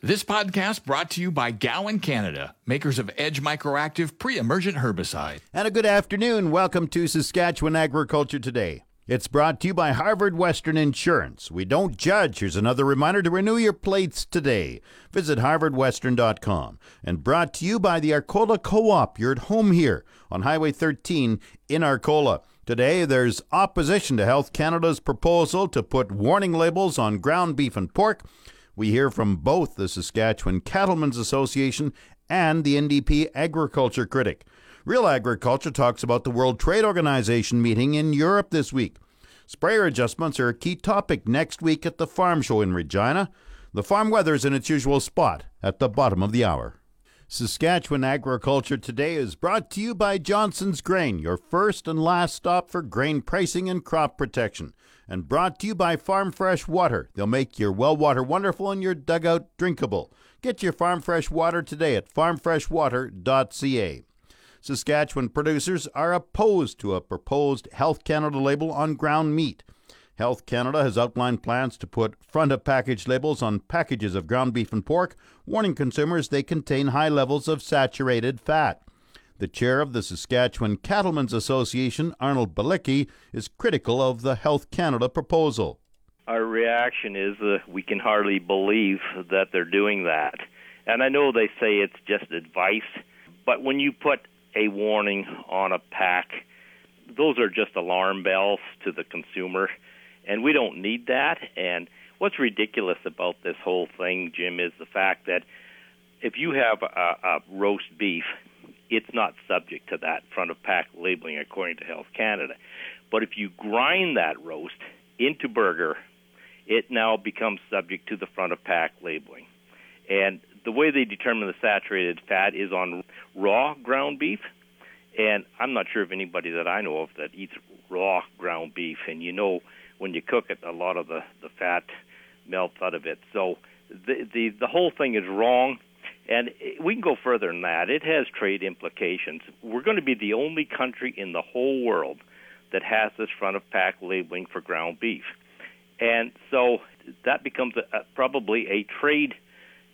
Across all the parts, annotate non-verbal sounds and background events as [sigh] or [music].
This podcast brought to you by Gowan Canada, makers of Edge Microactive pre-emergent herbicide. And a good afternoon. Welcome to Saskatchewan Agriculture Today. It's brought to you by Harvard Western Insurance. We don't judge. Here's another reminder to renew your plates today. Visit harvardwestern.com. And brought to you by the Arcola Co-op. You're at home here on Highway 13 in Arcola. Today, there's opposition to Health Canada's proposal to put warning labels on ground beef and pork. We hear from both the Saskatchewan Cattlemen's Association and the NDP Agriculture Critic. Real Agriculture talks about the World Trade Organization meeting in Europe this week. Sprayer adjustments are a key topic next week at the Farm Show in Regina. The farm weather is in its usual spot at the bottom of the hour. Saskatchewan Agriculture Today is brought to you by Johnson's Grain, your first and last stop for grain pricing and crop protection and brought to you by Farm Fresh Water. They'll make your well water wonderful and your dugout drinkable. Get your Farm Fresh Water today at farmfreshwater.ca. Saskatchewan producers are opposed to a proposed Health Canada label on ground meat. Health Canada has outlined plans to put front of package labels on packages of ground beef and pork, warning consumers they contain high levels of saturated fat. The chair of the Saskatchewan Cattlemen's Association, Arnold Balicki, is critical of the Health Canada proposal. Our reaction is uh, we can hardly believe that they're doing that. And I know they say it's just advice, but when you put a warning on a pack, those are just alarm bells to the consumer, and we don't need that. And what's ridiculous about this whole thing, Jim, is the fact that if you have a, a roast beef it's not subject to that front of pack labeling according to Health Canada. But if you grind that roast into burger, it now becomes subject to the front of pack labeling. And the way they determine the saturated fat is on raw ground beef. And I'm not sure of anybody that I know of that eats raw ground beef. And you know, when you cook it, a lot of the, the fat melts out of it. So the, the, the whole thing is wrong. And we can go further than that. It has trade implications. We're going to be the only country in the whole world that has this front of pack labeling for ground beef. And so that becomes a, a, probably a trade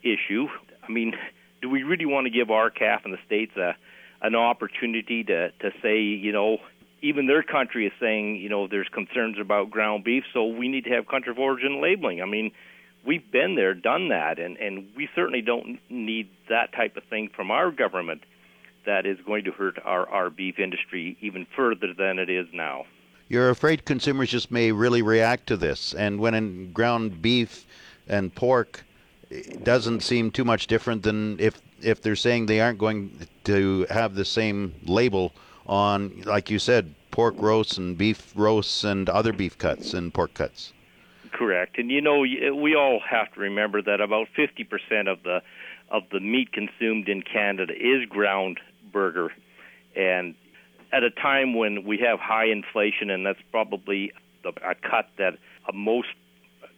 issue. I mean, do we really want to give our calf in the States a, an opportunity to, to say, you know, even their country is saying, you know, there's concerns about ground beef, so we need to have country of origin labeling. I mean, we've been there, done that, and and we certainly don't need that type of thing from our government that is going to hurt our our beef industry even further than it is now. You're afraid consumers just may really react to this, and when in ground beef and pork it doesn't seem too much different than if if they're saying they aren't going to have the same label on, like you said, pork roasts and beef roasts and other beef cuts and pork cuts. Correct, and you know we all have to remember that about 50% of the of the meat consumed in Canada is ground burger, and at a time when we have high inflation, and that's probably a cut that uh, most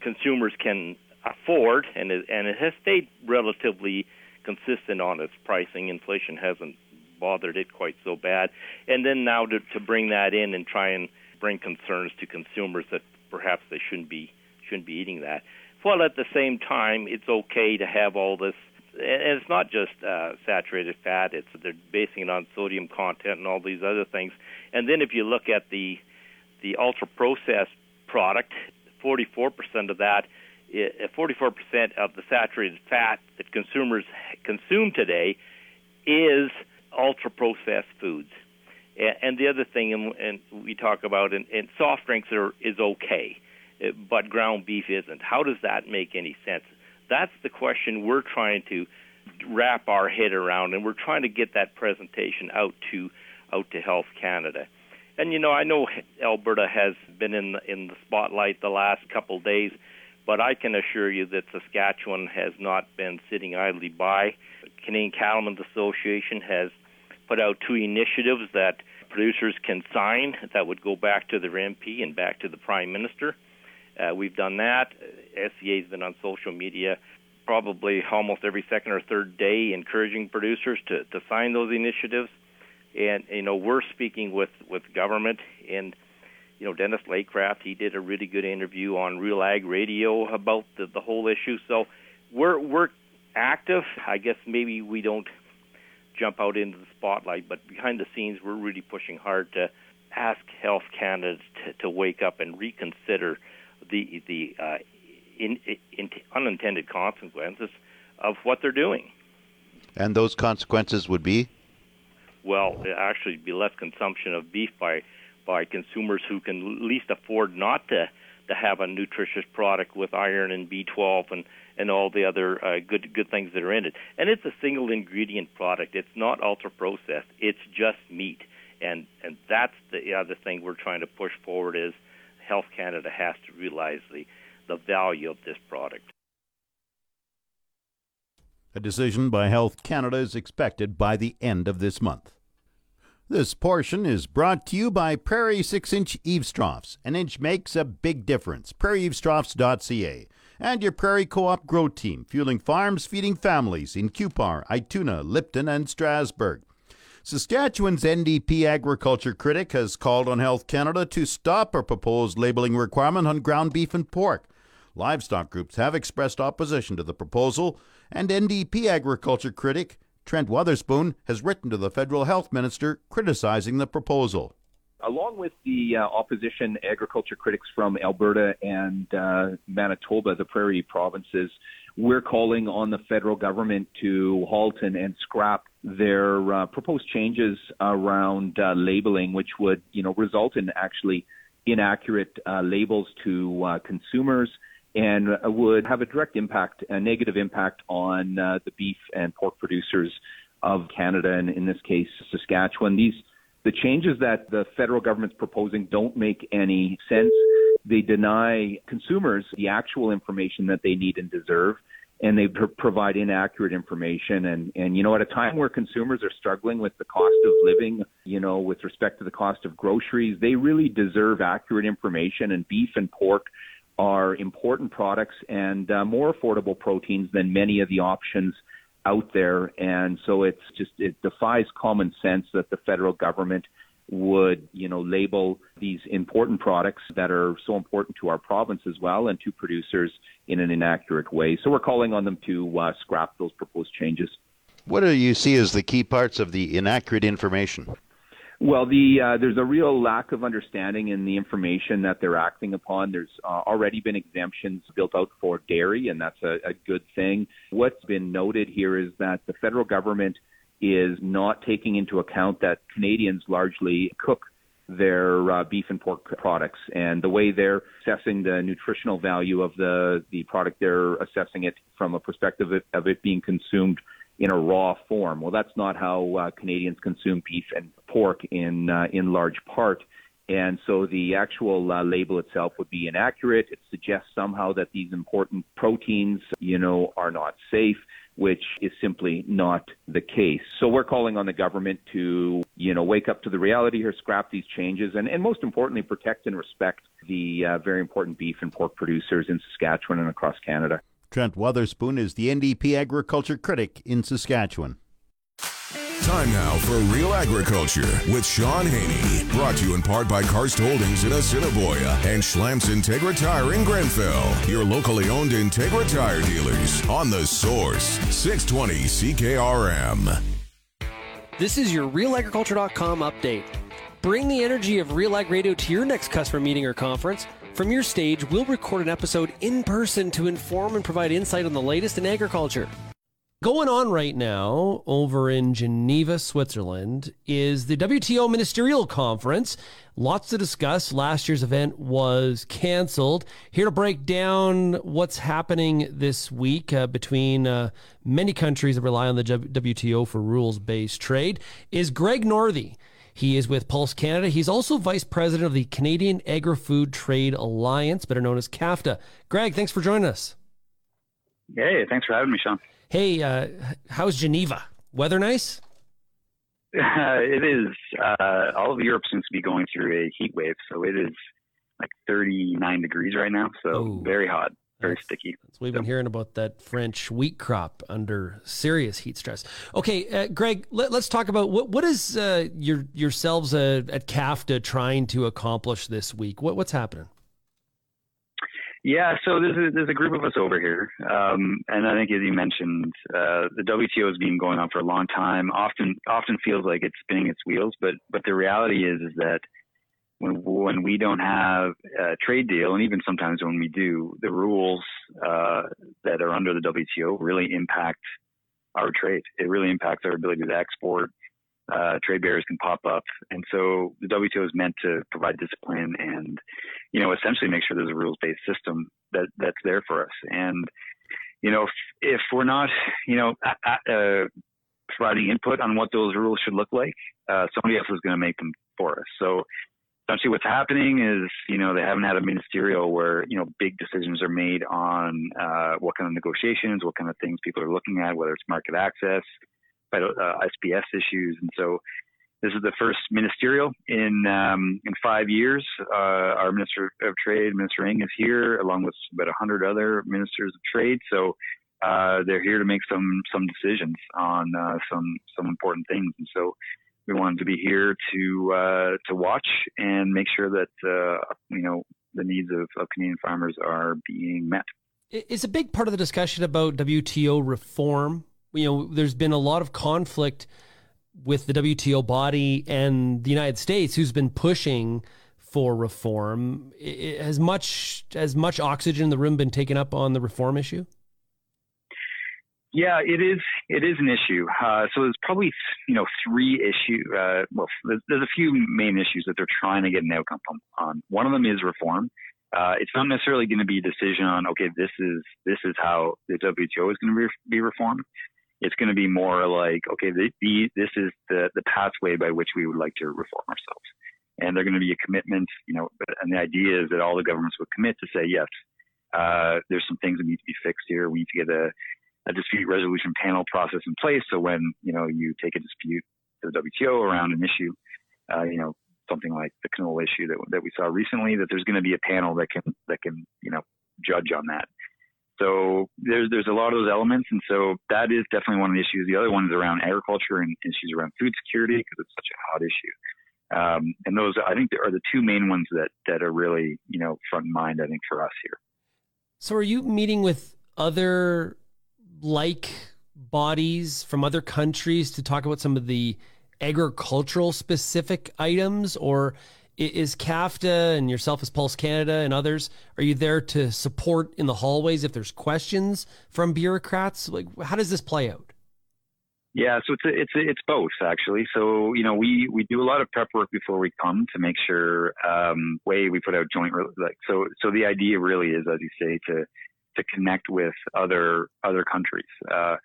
consumers can afford, and it, and it has stayed relatively consistent on its pricing. Inflation hasn't bothered it quite so bad, and then now to, to bring that in and try and bring concerns to consumers that perhaps they shouldn't be shouldn't be eating that. While at the same time, it's okay to have all this. And it's not just uh, saturated fat; it's they're basing it on sodium content and all these other things. And then if you look at the the ultra processed product, 44% of that, 44% of the saturated fat that consumers consume today is ultra processed foods. And the other thing, and we talk about, and soft drinks are is okay Uh, but ground beef isn't. How does that make any sense? That's the question we're trying to wrap our head around, and we're trying to get that presentation out to out to Health Canada. And you know, I know Alberta has been in the, in the spotlight the last couple of days, But I can assure you that Saskatchewan has not been sitting idly by. Canadian Cattlemen's Association has put out two initiatives that producers can sign that would go back to their MP and back to the Prime Minister. Uh, we've done that. SCA has been on social media probably almost every second or third day encouraging producers to, to sign those initiatives. And, you know, we're speaking with, with government and you know, Dennis Laycraft, he did a really good interview on Real Ag Radio about the, the whole issue. So we're we're active. I guess maybe we don't jump out into the spotlight, but behind the scenes, we're really pushing hard to ask Health Canada to, to wake up and reconsider the the uh, in, in, unintended consequences of what they're doing. And those consequences would be? Well, actually, be less consumption of beef by by consumers who can least afford not to to have a nutritious product with iron and B12 and and all the other uh, good good things that are in it. And it's a single ingredient product. It's not ultra processed. It's just meat. And and that's the other thing we're trying to push forward is Health Canada has to realize the the value of this product. A decision by Health Canada is expected by the end of this month. This portion is brought to you by Prairie 6 inch eaves troughs. An inch makes a big difference. PrairieEavesTroughs.ca. And your Prairie Co op Grow Team, fueling farms, feeding families in Cupar, Ituna, Lipton, and Strasbourg. Saskatchewan's NDP agriculture critic has called on Health Canada to stop a proposed labeling requirement on ground beef and pork. Livestock groups have expressed opposition to the proposal, and NDP agriculture critic Trent Wotherspoon has written to the federal health minister criticizing the proposal. Along with the uh, opposition agriculture critics from Alberta and uh, Manitoba, the prairie provinces, we're calling on the federal government to halt and, and scrap their uh, proposed changes around uh, labeling, which would, you know, result in actually inaccurate uh, labels to uh, consumers and would have a direct impact, a negative impact on uh, the beef and pork producers of Canada, and in this case, Saskatchewan. These the changes that the federal government's proposing don't make any sense. They deny consumers the actual information that they need and deserve, and they pr- provide inaccurate information. And and you know, at a time where consumers are struggling with the cost of living, you know, with respect to the cost of groceries, they really deserve accurate information. And beef and pork are important products and uh, more affordable proteins than many of the options out there. And so it's just, it defies common sense that the federal government would, you know, label these important products that are so important to our province as well and to producers in an inaccurate way. So we're calling on them to uh, scrap those proposed changes. What do you see as the key parts of the inaccurate information? Well, the uh, there's a real lack of understanding in the information that they're acting upon. There's uh, already been exemptions built out for dairy, and that's a, a good thing. What's been noted here is that the federal government is not taking into account that Canadians largely cook their uh, beef and pork products, and the way they're assessing the nutritional value of the the product, they're assessing it from a perspective of it, of it being consumed in a raw form. Well, that's not how uh, Canadians consume beef and pork in uh, in large part. And so the actual uh, label itself would be inaccurate. It suggests somehow that these important proteins, you know, are not safe, which is simply not the case. So we're calling on the government to, you know, wake up to the reality here, scrap these changes, and, and most importantly, protect and respect the uh, very important beef and pork producers in Saskatchewan and across Canada. Trent Wotherspoon is the NDP agriculture critic in Saskatchewan. Time now for Real Agriculture with Shaun Haney. Brought to you in part by Karst Holdings in Assiniboia and Schlamps Integra Tire in Grenfell. Your locally owned Integra Tire dealers on the source 620 CKRM. This is your RealAgriculture.com update. Bring the energy of Real Ag Radio to your next customer meeting or conference. From your stage, we'll record an episode in person to inform and provide insight on the latest in agriculture. Going on right now over in Geneva, Switzerland, is the WTO Ministerial Conference. Lots to discuss. Last year's event was canceled. Here to break down what's happening this week uh, between uh, many countries that rely on the WTO for rules based trade is Greg Northey. He is with Pulse Canada. He's also vice president of the Canadian Agri Food Trade Alliance, better known as CAFTA. Greg, thanks for joining us. Hey, thanks for having me, Shaun. Hey, uh, how's Geneva? Weather nice? Uh, [laughs] it is. Uh, all of Europe seems to be going through a heat wave, so it is like 39 degrees right now. So Ooh, very hot, very sticky. we've been hearing about that French wheat crop under serious heat stress. Okay, uh, Greg, let, us talk about what what is uh, your yourselves uh, at CAFTA trying to accomplish this week. What what's happening? Yeah, so there's a, there's a group of us over here, um, and I think as you mentioned, uh, the WTO has been going on for a long time. Often, often feels like it's spinning its wheels, but but the reality is is that when when we don't have a trade deal, and even sometimes when we do, the rules uh, that are under the WTO really impact our trade. It really impacts our ability to export uh, trade barriers can pop up. And so the WTO is meant to provide discipline and, you know, essentially make sure there's a rules based system that, that's there for us. And, you know, if, if we're not, you know, uh, providing input on what those rules should look like, uh, somebody else is going to make them for us. So essentially what's happening is, you know, they haven't had a ministerial where, you know, big decisions are made on uh, what kind of negotiations, what kind of things people are looking at, whether it's market access, uh, SPS issues, and so this is the first ministerial in um, in five years. Uh, our Minister of Trade, Minister Ng, is here along with about hundred other ministers of trade. So uh, they're here to make some some decisions on uh, some some important things, and so we wanted to be here to uh, to watch and make sure that uh, you know the needs of, of Canadian farmers are being met. Is a big part of the discussion about WTO reform you know, there's been a lot of conflict with the WTO body and the United States, who's been pushing for reform. Has much as much oxygen in the room been taken up on the reform issue? Yeah, it is. It is an issue. Uh, so there's probably you know three issue. Uh, well, there's, there's, a few main issues that they're trying to get an outcome on. One of them is reform. Uh, it's not necessarily going to be a decision on okay, this is this is how the WTO is going to be reformed it's going to be more like, okay, the, the, this is the, the pathway by which we would like to reform ourselves. And they're going to be a commitment, you know, and the idea is that all the governments would commit to say, yes, uh, there's some things that need to be fixed here. We need to get a, a dispute resolution panel process in place. So when, you know, you take a dispute to the WTO around an issue, uh, you know, something like the canola issue that, that we saw recently, that there's going to be a panel that can, that can, you know, judge on that. So there's there's a lot of those elements, and so that is definitely one of the issues. The other one is around agriculture and issues around food security because it's such a hot issue. Um, and those I think are the two main ones that that are really you know front in mind. I think for us here. So are you meeting with other like bodies from other countries to talk about some of the agricultural specific items, or is CAFTA and yourself as Pulse Canada and others, are you there to support in the hallways if there's questions from bureaucrats? Like, how does this play out? Yeah, so it's a, it's a, it's both actually. So you know, we we do a lot of prep work before we come to make sure. Um, way we put out joint like so. So the idea really is, as you say, to to connect with other other countries. Uh,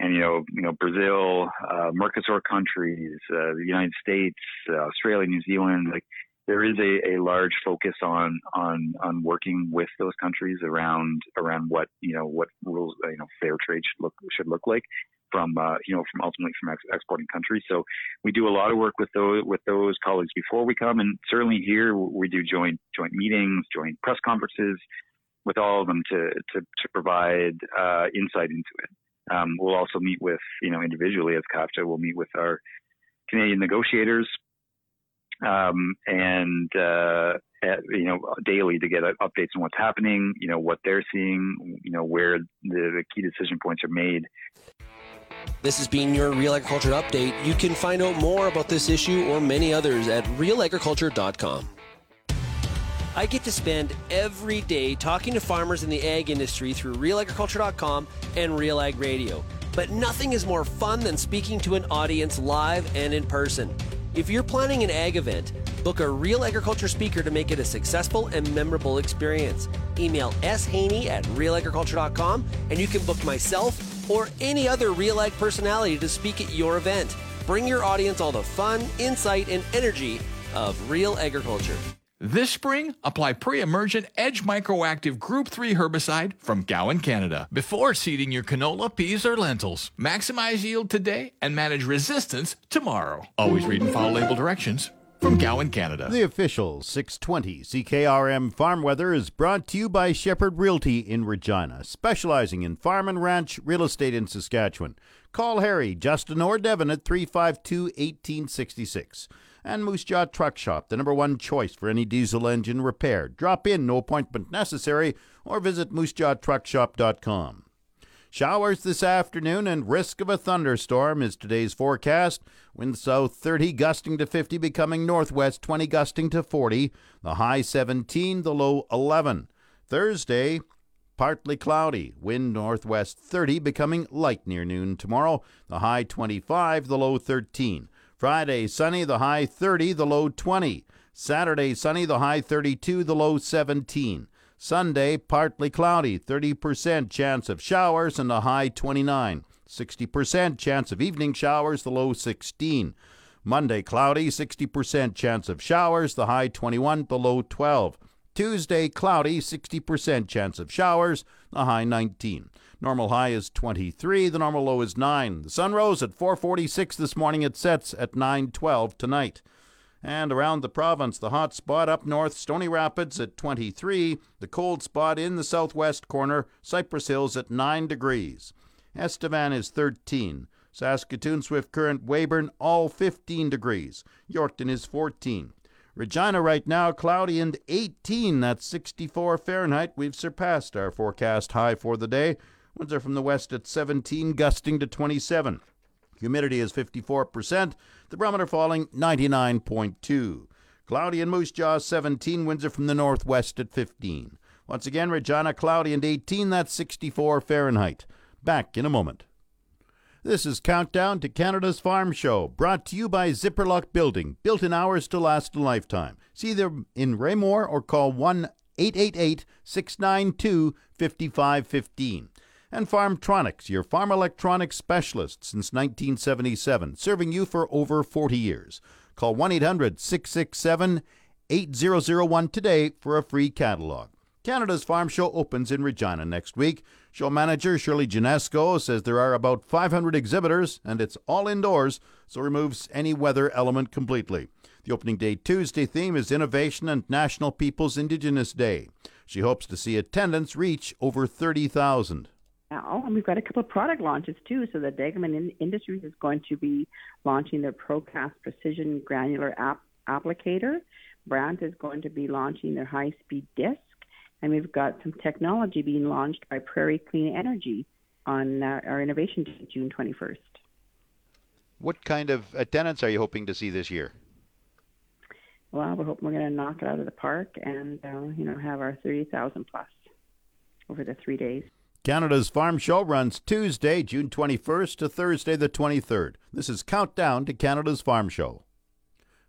and you know, you know, Brazil, uh, Mercosur countries, uh, the United States, uh, Australia, New Zealand, like there is a, a large focus on on on working with those countries around around what you know what rules you know fair trade should look should look like from uh, you know from ultimately from ex- exporting countries. So we do a lot of work with those with those colleagues before we come, and certainly here we do joint joint meetings, joint press conferences with all of them to to, to provide uh, insight into it. Um, we'll also meet with, you know, individually as CAFTA, we'll meet with our Canadian negotiators um, and, uh, at, you know, daily to get updates on what's happening, you know, what they're seeing, you know, where the, the key decision points are made. This has been your Real Agriculture Update. You can find out more about this issue or many others at realagriculture.com. I get to spend every day talking to farmers in the ag industry through realagriculture.com and Real Ag Radio. But nothing is more fun than speaking to an audience live and in person. If you're planning an ag event, book a real agriculture speaker to make it a successful and memorable experience. Email shaney at realagriculture.com and you can book myself or any other Real Ag personality to speak at your event. bring your audience all the fun, insight, and energy of real agriculture. This spring, apply pre-emergent Edge Microactive Group 3 herbicide from Gowan, Canada, before seeding your canola, peas, or lentils. Maximize yield today and manage resistance tomorrow. Always read and follow label directions from Gowan, Canada. The official 620 CKRM Farm Weather is brought to you by Shepherd Realty in Regina, specializing in farm and ranch real estate in Saskatchewan. Call Harry, Justin, or Devin at 352 1866 and Moose Jaw Truck Shop, the number one choice for any diesel engine repair. Drop in, no appointment necessary, or visit moosejawtruckshop.com. Showers this afternoon and risk of a thunderstorm is today's forecast. Wind south 30, gusting to 50, becoming northwest 20, gusting to 40. The high 17, the low 11. Thursday, partly cloudy. Wind northwest 30, becoming light near noon tomorrow. The high 25, the low 13. Friday, sunny, the high 30, the low 20. Saturday, sunny, the high 32, the low 17. Sunday, partly cloudy, 30% chance of showers, and the high 29. 60% chance of evening showers, the low 16. Monday, cloudy, 60% chance of showers, the high 21, the low 12. Tuesday, cloudy, 60% chance of showers, the high 19. Normal high is 23, the normal low is 9. The sun rose at 4:46 this morning. It sets at 9:12 tonight. And around the province, the hot spot up north, Stony Rapids at 23, the cold spot in the southwest corner, Cypress Hills at 9 degrees. Estevan is 13. Saskatoon, Swift Current, Weyburn, all 15 degrees. Yorkton is 14. Regina right now, cloudy and 18. That's 64 Fahrenheit. We've surpassed our forecast high for the day. Winds are from the west at 17, gusting to 27. Humidity is 54%. The barometer falling 99.2. Cloudy and Moose Jaw 17. Winds are from the northwest at 15. Once again, Regina cloudy and 18. That's 64 Fahrenheit. Back in a moment. This is Countdown to Canada's Farm Show, brought to you by Zipperlock Building, built in hours to last a lifetime. See them in Raymore or call 1 888 692 5515 and Farmtronics, your farm electronics specialist since 1977, serving you for over 40 years. Call 1 800 667 8001 today for a free catalog. Canada's Farm Show opens in Regina next week. Show manager Shirley Janesco says there are about 500 exhibitors and it's all indoors, so removes any weather element completely. The opening day Tuesday theme is Innovation and National People's Indigenous Day. She hopes to see attendance reach over 30,000 now. And we've got a couple of product launches too. So the Degelman Industries is going to be launching their ProCast Precision Granular app applicator. Brandt is going to be launching their high speed disc. And we've got some technology being launched by Prairie Clean Energy on uh, our innovation day, June 21st. What kind of attendance are you hoping to see this year? Well, we're hoping we're going to knock it out of the park and uh, you know have our 30,000 plus over the three days. Canada's Farm Show runs Tuesday, June 21st to Thursday, the 23rd. This is Countdown to Canada's Farm Show.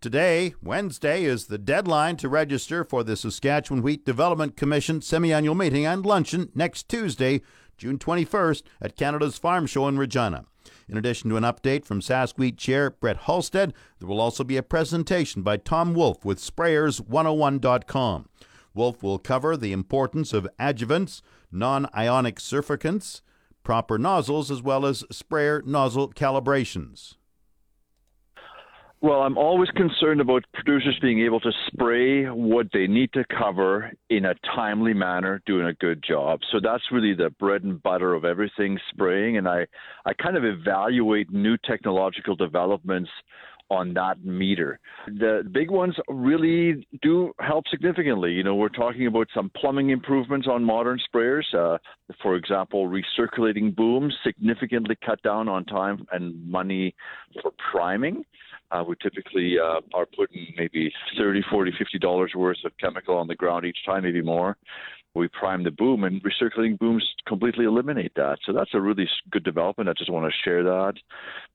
Today, Wednesday, is the deadline to register for the Saskatchewan Wheat Development Commission semi-annual meeting and luncheon next Tuesday, June 21st, at Canada's Farm Show in Regina. In addition to an update from Sask Wheat Chair Brett Halstead, there will also be a presentation by Tom Wolf with Sprayers101.com. Wolf will cover the importance of adjuvants, non ionic surfactants, proper nozzles, as well as sprayer nozzle calibrations. Well, I'm always concerned about producers being able to spray what they need to cover in a timely manner, doing a good job. So that's really the bread and butter of everything spraying. And I, I kind of evaluate new technological developments on that meter. The big ones really do help significantly. You know, we're talking about some plumbing improvements on modern sprayers. Uh, for example, recirculating booms significantly cut down on time and money for priming. Uh, we typically uh, are putting maybe 30, 40, 50 dollars worth of chemical on the ground each time, maybe more. we prime the boom, and recirculating booms completely eliminate that. So that's a really good development. I just want to share that.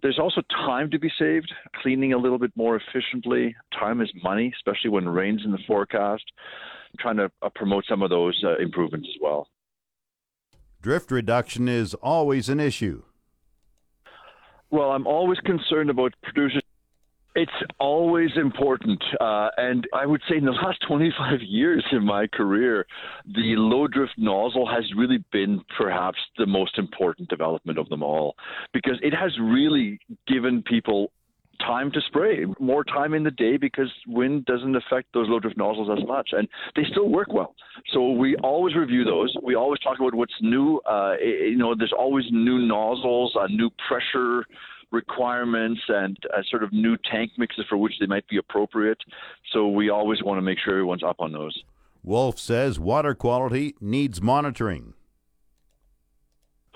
There's also time to be saved, cleaning a little bit more efficiently. Time is money, especially when rain's in the forecast. I'm trying to uh, promote some of those uh, improvements as well. Drift reduction is always an issue. Well, I'm always concerned about producers it's always important. Uh, and I would say in the last [laughs] 25 years in my career, the low drift nozzle has really been perhaps the most important development of them all because it has really given people time to spray, more time in the day because wind doesn't affect those low drift nozzles as much, and they still work well. So we always review those. We always talk about what's new. Uh, you know, there's always new nozzles, uh, new pressure requirements and uh, sort of new tank mixes for which they might be appropriate. So we always want to make sure everyone's up on those. Wolf says water quality needs monitoring.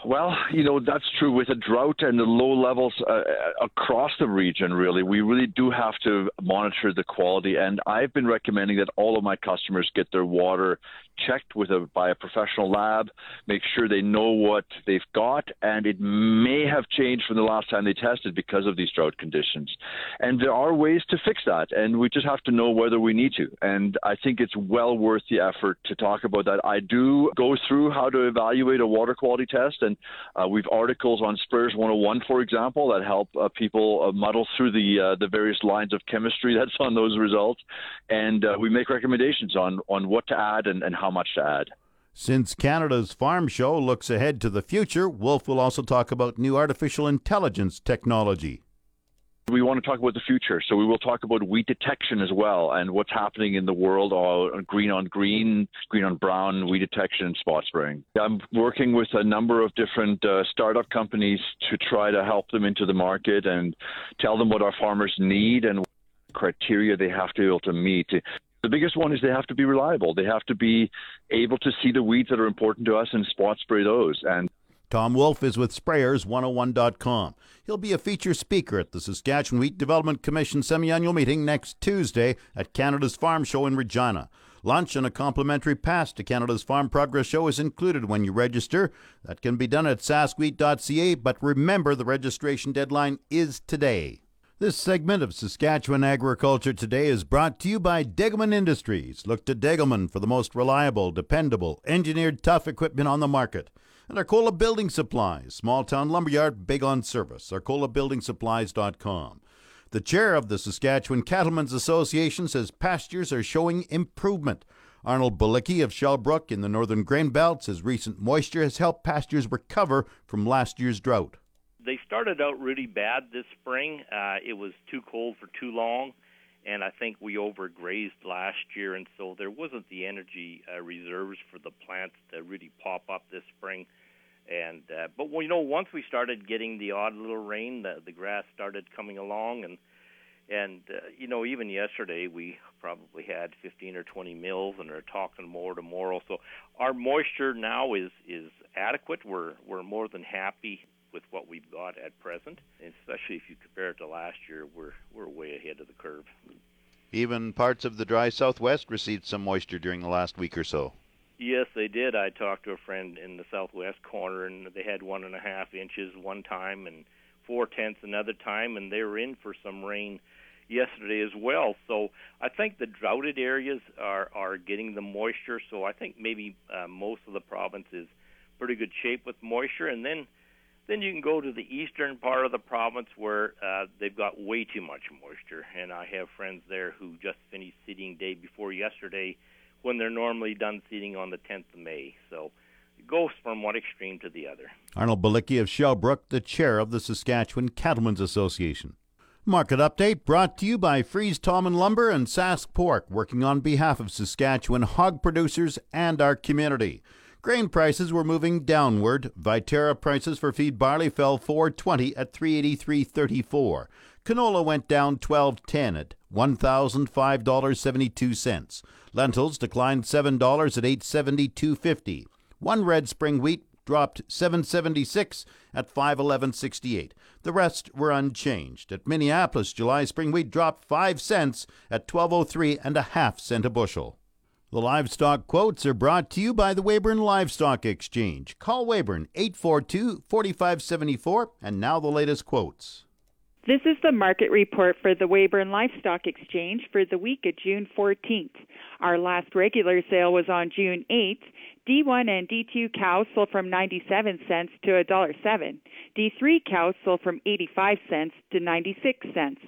Well, you know, that's true with the drought and the low levels uh, uh, across the region, really. We really do have to monitor the quality. And I've been recommending that all of my customers get their water checked with a, by a professional lab, make sure they know what they've got. And it may have changed from the last time they tested because of these drought conditions. And there are ways to fix that. And we just have to know whether we need to. And I think it's well worth the effort to talk about that. I do go through how to evaluate a water quality test and uh, we've articles on Sprayers 101, for example, that help uh, people uh, muddle through the uh, the various lines of chemistry [laughs] that's on those results, and uh, we make recommendations on on what to add and, and how much to add. Since Canada's Farm Show looks ahead to the future, Wolf will also talk about new artificial intelligence technology. We want to talk about the future, so we will talk about weed detection as well and what's happening in the world on green on green, green on brown, weed detection and spot spraying. I'm working with a number of different uh, startup companies to try to help them into the market and tell them what our farmers need and criteria they have to be able to meet. The biggest one is they have to be reliable. They have to be able to see the weeds that are important to us and spot spray those. And Tom Wolf is with Sprayers101.com. He'll be a feature speaker at the Saskatchewan Wheat Development Commission semi-annual meeting next Tuesday at Canada's Farm Show in Regina. Lunch and a complimentary pass to Canada's Farm Progress Show is included when you register. That can be done at saskwheat.ca, but remember the registration deadline is today. This segment of Saskatchewan Agriculture Today is brought to you by Degelman Industries. Look to Degelman for the most reliable, dependable, engineered tough equipment on the market. And Arcola Building Supplies, small town lumberyard, big on service. ArcolaBuildingSupplies.com. The chair of the Saskatchewan Cattlemen's Association says pastures are showing improvement. Arnold Balicki of Shellbrook in the northern grain belt says recent moisture has helped pastures recover from last year's drought. They started out really bad this spring. Uh, it was too cold for too long and I think we overgrazed last year, and so there wasn't the energy uh, reserves for the plants to really pop up this spring. And uh, but well, you know, once we started getting the odd little rain, the the grass started coming along, and and uh, you know, even yesterday we probably had 15 or 20 mils, and are talking more tomorrow. So our moisture now is is adequate. We're we're more than happy with what we've got at present, especially if you compare it to last year, we're we're way ahead of the curve. Even parts of the dry southwest received some moisture during the last week or so. Yes, they did. I talked to a friend in the southwest corner, and they had one and a half inches one time and four tenths another time, and they were in for some rain yesterday as well. So I think the droughted areas are are getting the moisture. So I think maybe uh, most of the province is pretty good shape with moisture, and then then you can go to the eastern part of the province where uh, they've got way too much moisture, and I have friends there who just finished seeding day before yesterday, when they're normally done seeding on the 10th of May. So it goes from one extreme to the other. Arnold Balicki of Shellbrook, the chair of the Saskatchewan Cattlemen's Association. Market update brought to you by Fries Tallman Lumber and Sask Pork, working on behalf of Saskatchewan hog producers and our community. Grain prices were moving downward. Viterra prices for feed barley fell 420 at 383.34. Canola went down 12.10 at $1,005.72. Lentils declined $7 at 872.50. One red spring wheat dropped 776 at 511.68. The rest were unchanged. At Minneapolis, July spring wheat dropped 5 cents at 1203 and a half cent a bushel. The livestock quotes are brought to you by the Weyburn Livestock Exchange. Call Weyburn 842 4574 and now the latest quotes. This is the market report for the Weyburn Livestock Exchange for the week of June 14th. Our last regular sale was on June 8th. D1 and D2 cows sold from 97 cents to $1.07. D3 cows sold from 85 cents to 96 cents.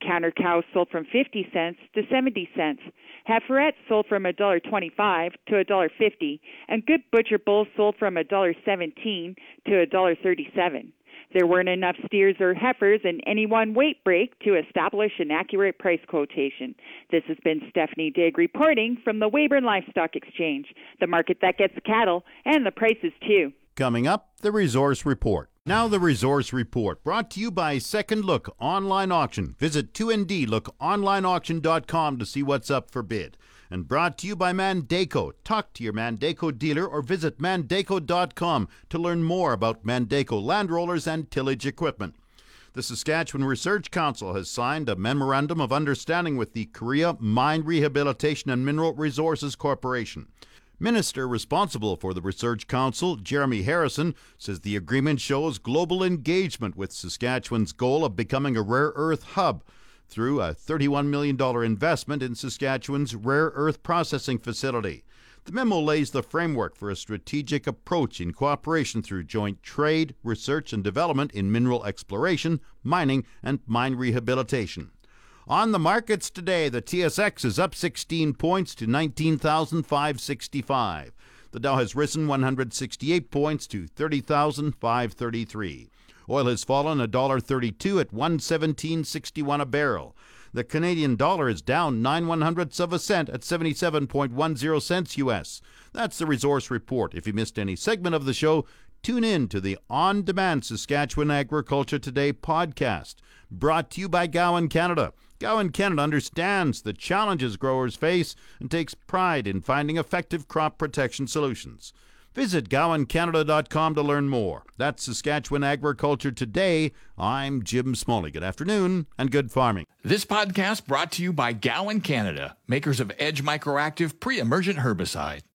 Counter cows sold from 50 cents to 70 cents. Heiferettes sold from $1.25 to $1.50, and good butcher bulls sold from $1.17 to $1.37. There weren't enough steers or heifers in any one weight break to establish an accurate price quotation. This has been Stephanie Digg reporting from the Weyburn Livestock Exchange, the market that gets cattle and the prices too. Coming up, the Resource Report. Now, the Resource Report, brought to you by Second Look Online Auction. Visit 2ndlookonlineauction.com to see what's up for bid. And brought to you by Mandako. Talk to your Mandako dealer or visit mandako.com to learn more about Mandako land rollers and tillage equipment. The Saskatchewan Research Council has signed a memorandum of understanding with the Korea Mine Rehabilitation and Mineral Resources Corporation. Minister responsible for the Research Council, Jeremy Harrison, says the agreement shows global engagement with Saskatchewan's goal of becoming a rare earth hub through a $31 million investment in Saskatchewan's rare earth processing facility. The memo lays the framework for a strategic approach in cooperation through joint trade, research, and development in mineral exploration, mining, and mine rehabilitation. On the markets today, the TSX is up 16 points to 19,565. The Dow has risen 168 points to 30,533. Oil has fallen $1.32 at 117.61 a barrel. The Canadian dollar is down 9 one hundredths of a cent at 77.10 cents US. That's the resource report. If you missed any segment of the show, tune in to the On Demand Saskatchewan Agriculture Today podcast, brought to you by Gowan Canada. Gowan Canada understands the challenges growers face and takes pride in finding effective crop protection solutions. Visit GowanCanada.com to learn more. That's Saskatchewan Agriculture Today. I'm Jim Smalley. Good afternoon and good farming. This podcast brought to you by Gowan Canada, makers of Edge Microactive pre emergent herbicide.